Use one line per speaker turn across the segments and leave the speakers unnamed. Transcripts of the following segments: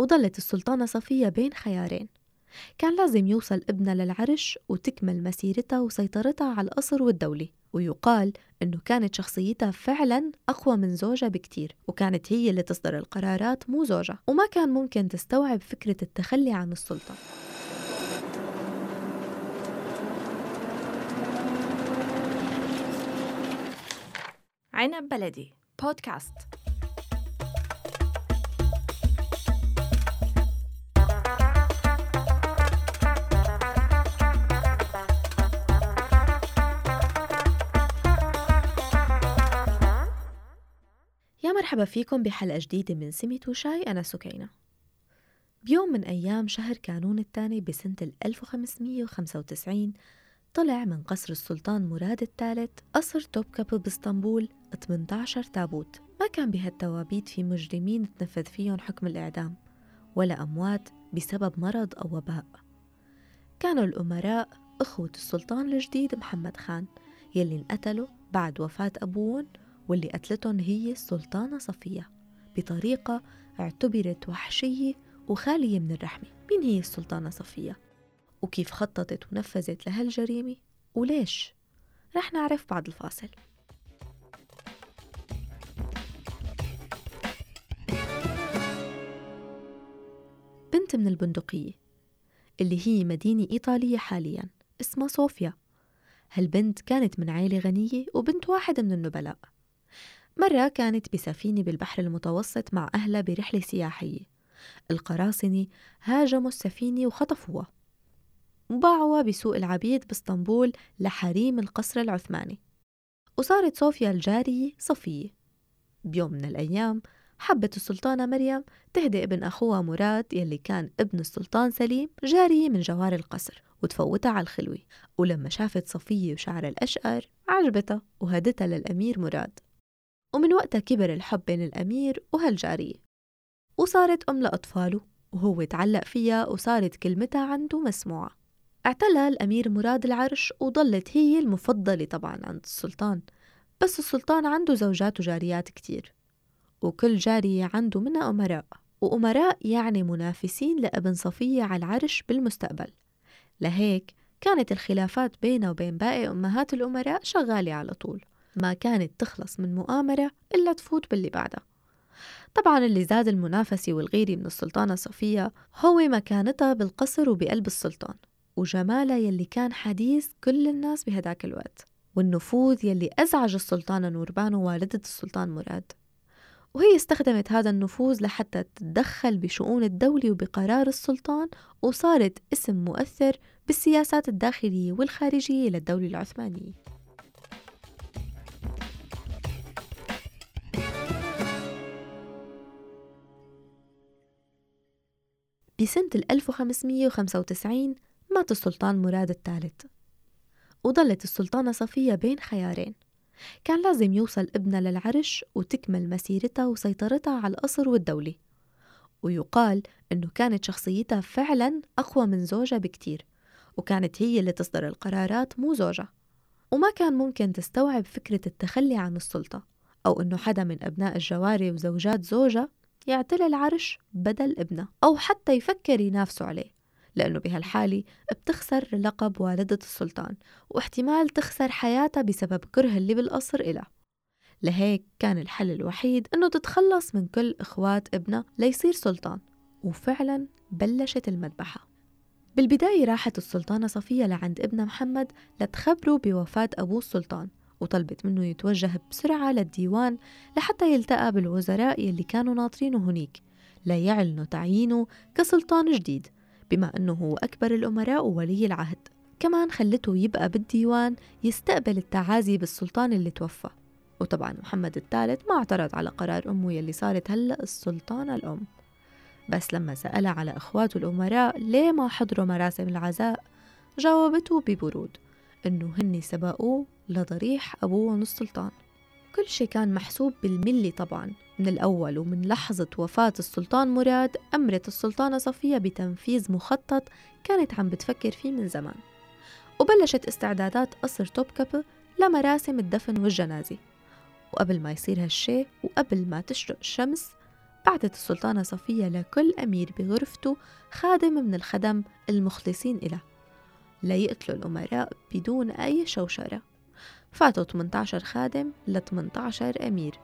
وظلت السلطانة صفية بين خيارين. كان لازم يوصل ابنها للعرش وتكمل مسيرتها وسيطرتها على القصر والدولة ويقال أنه كانت شخصيتها فعلا أقوى من زوجها بكتير وكانت هي اللي تصدر القرارات مو زوجها وما كان ممكن تستوعب فكرة التخلي عن السلطة.
عنب بلدي بودكاست
مرحبا فيكم بحلقة جديدة من سمت وشاي أنا سكينة. بيوم من أيام شهر كانون الثاني بسنة 1595 طلع من قصر السلطان مراد الثالث قصر توبكابل بإسطنبول 18 تابوت. ما كان بهالتوابيت في مجرمين تنفذ فيهم حكم الإعدام ولا أموات بسبب مرض أو وباء. كانوا الأمراء أخوة السلطان الجديد محمد خان يلي انقتلوا بعد وفاة أبوهم واللي قتلتهم هي السلطانة صفية بطريقة اعتبرت وحشية وخالية من الرحمة مين هي السلطانة صفية؟ وكيف خططت ونفذت لهالجريمة؟ وليش؟ رح نعرف بعد الفاصل بنت من البندقية اللي هي مدينة إيطالية حاليا اسمها صوفيا هالبنت كانت من عائلة غنية وبنت واحد من النبلاء مرة كانت بسفينة بالبحر المتوسط مع أهلها برحلة سياحية. القراصنة هاجموا السفينة وخطفوها. وباعوها بسوق العبيد باسطنبول لحريم القصر العثماني. وصارت صوفيا الجارية صفية. بيوم من الأيام حبت السلطانة مريم تهدي ابن أخوها مراد يلي كان ابن السلطان سليم جارية من جوار القصر وتفوتها على الخلوة. ولما شافت صفية وشعرها الأشقر عجبتها وهدتها للأمير مراد. ومن وقتها كبر الحب بين الأمير وهالجارية وصارت أم لأطفاله وهو تعلق فيها وصارت كلمتها عنده مسموعة. اعتلى الأمير مراد العرش وظلت هي المفضلة طبعا عند السلطان بس السلطان عنده زوجات وجاريات كتير. وكل جارية عنده منها أمراء وأمراء يعني منافسين لأبن صفية على العرش بالمستقبل. لهيك كانت الخلافات بينه وبين باقي أمهات الأمراء شغالة على طول. ما كانت تخلص من مؤامرة إلا تفوت باللي بعدها طبعا اللي زاد المنافسة والغيرة من السلطانة صفية هو مكانتها بالقصر وبقلب السلطان وجمالها يلي كان حديث كل الناس بهداك الوقت والنفوذ يلي أزعج السلطانة نوربانو والدة السلطان مراد. وهي استخدمت هذا النفوذ لحتى تتدخل بشؤون الدولة وبقرار السلطان وصارت اسم مؤثر بالسياسات الداخلية والخارجية للدولة العثمانية. بسنة 1595 مات السلطان مراد الثالث. وظلت السلطانة صفية بين خيارين. كان لازم يوصل ابنها للعرش وتكمل مسيرتها وسيطرتها على القصر والدولة. ويقال أنه كانت شخصيتها فعلا أقوى من زوجها بكتير وكانت هي اللي تصدر القرارات مو زوجها. وما كان ممكن تستوعب فكرة التخلي عن السلطة أو أنه حدا من أبناء الجواري وزوجات زوجها يعتلي العرش بدل ابنه أو حتى يفكر ينافسه عليه لأنه بهالحالة بتخسر لقب والدة السلطان واحتمال تخسر حياتها بسبب كره اللي بالقصر إلها. لهيك كان الحل الوحيد إنه تتخلص من كل إخوات ابنها ليصير سلطان وفعلا بلشت المذبحة. بالبداية راحت السلطانة صفية لعند ابنها محمد لتخبره بوفاة أبوه السلطان وطلبت منه يتوجه بسرعة للديوان لحتى يلتقى بالوزراء يلي كانوا ناطرينه هنيك ليعلنوا تعيينه كسلطان جديد بما أنه هو أكبر الأمراء وولي العهد. كمان خلته يبقى بالديوان يستقبل التعازي بالسلطان اللي توفى. وطبعا محمد الثالث ما اعترض على قرار أمه يلي صارت هلأ السلطانة الأم. بس لما سألها على إخواته الأمراء ليه ما حضروا مراسم العزاء جاوبته ببرود إنه هني سبقوه لضريح أبوهم السلطان كل شي كان محسوب بالملي طبعا. من الأول ومن لحظة وفاة السلطان مراد أمرت السلطانة صفية بتنفيذ مخطط كانت عم بتفكر فيه من زمان. وبلشت استعدادات قصر توبكابي لمراسم الدفن والجنازة. وقبل ما يصير هالشي وقبل ما تشرق الشمس بعثت السلطانة صفية لكل أمير بغرفته خادم من الخدم المخلصين إله ليقتلوا الأمراء بدون أي شوشرة. فاتوا 18 خادم ل 18 أمير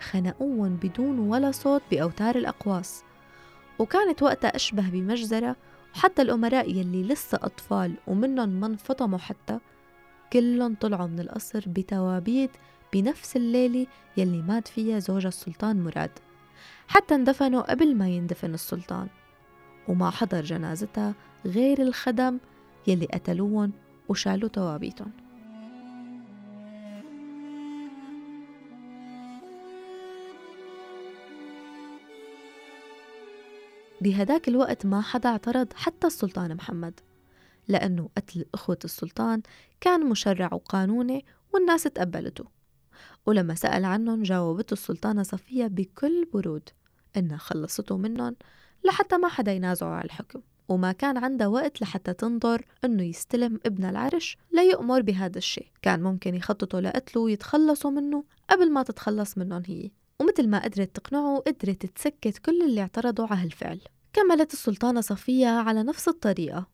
خنقوهم بدون ولا صوت بأوتار الأقواس. وكانت وقتها أشبه بمجزرة وحتى الأمراء يلي لسه أطفال ومنهم من انفطموا حتى كلهم طلعوا من القصر بتوابيت بنفس الليلة يلي مات فيها زوج السلطان مراد. حتى اندفنوا قبل ما يندفن السلطان. وما حضر جنازتها غير الخدم يلي قتلوهم وشالوا توابيتهم. بهداك الوقت ما حدا اعترض حتى السلطان محمد لأنه قتل أخوة السلطان كان مشرع وقانوني والناس تقبلته. ولما سأل عنهم جاوبته السلطانة صفية بكل برود إنها خلصته منهم لحتى ما حدا ينازعه على الحكم وما كان عندها وقت لحتى تنظر إنه يستلم ابن العرش ليؤمر بهذا الشيء. كان ممكن يخططوا لقتله ويتخلصوا منه قبل ما تتخلص منهم هي ومثل ما قدرت تقنعه قدرت تسكت كل اللي اعترضوا على هالفعل. كملت السلطانة صفية على نفس الطريقة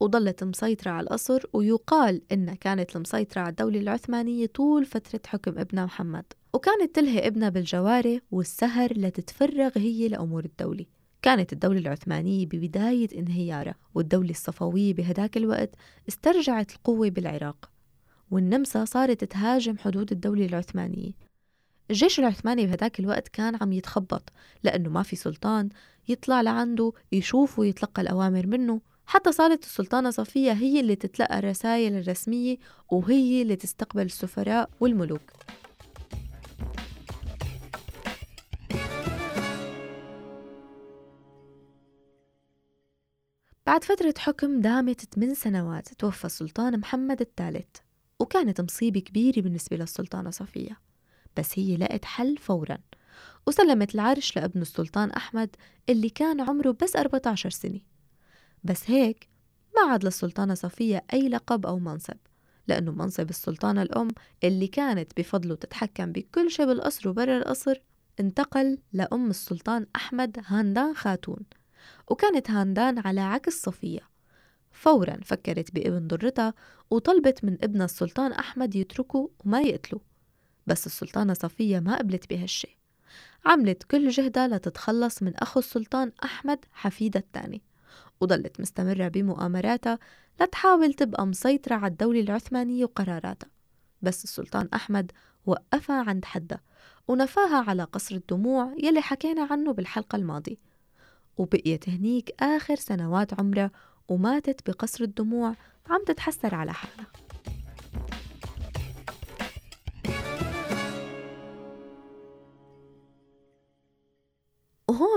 وظلت مسيطرة على القصر ويقال إنها كانت المسيطرة على الدولة العثمانية طول فترة حكم ابنها محمد. وكانت تلهي ابنها بالجواري والسهر لتتفرغ هي لأمور الدولة. كانت الدولة العثمانية ببداية انهيارها والدولة الصفوية بهداك الوقت استرجعت القوة بالعراق والنمسا صارت تهاجم حدود الدولة العثمانية. الجيش العثماني بهداك الوقت كان عم يتخبط لأنه ما في سلطان يطلع لعنده يشوف ويتلقى الأوامر منه. حتى صارت السلطانة صفية هي اللي تتلقى الرسائل الرسمية وهي اللي تستقبل السفراء والملوك. بعد فترة حكم دامت 8 سنوات توفى السلطان محمد الثالث وكانت مصيبة كبيرة بالنسبة للسلطانة صفية بس هي لقت حل فورا. وسلمت العرش لابن السلطان أحمد اللي كان عمره بس 14 سنة. بس هيك ما عاد للسلطانة صفية أي لقب أو منصب لأنه منصب السلطانة الأم اللي كانت بفضله تتحكم بكل شيء بالقصر وبرا القصر انتقل لأم السلطان أحمد هاندان خاتون. وكانت هاندان على عكس صفية. فورا فكرت بابن ضرتها وطلبت من ابنها السلطان أحمد يتركه وما يقتله. بس السلطانة صفية ما قبلت بهالشي. عملت كل جهدها لتتخلص من أخو السلطان أحمد حفيدها الثاني وضلت مستمرة بمؤامراتها لتحاول تبقى مسيطرة على الدولة العثمانية وقراراتها. بس السلطان أحمد وقفها عند حدها ونفاها على قصر الدموع يلي حكينا عنه بالحلقة الماضية. وبقيت هنيك آخر سنوات عمرها وماتت بقصر الدموع عم تتحسر على حالها.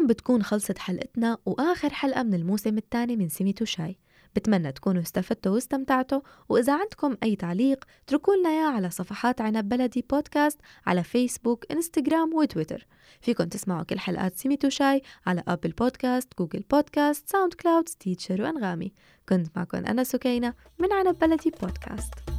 وهون بتكون خلصت حلقتنا وآخر حلقة من الموسم الثاني من سميتو شاي. بتمنى تكونوا استفدتوا واستمتعتوا وإذا عندكم أي تعليق اتركوا لنا على صفحات عنب بلدي بودكاست على فيسبوك إنستغرام وتويتر. فيكم تسمعوا كل حلقات سميتو شاي على Apple Podcasts Google Podcasts SoundCloud Stitcher وأنغامي. كنت معكم أنا سكينة من عنب بلدي بودكاست.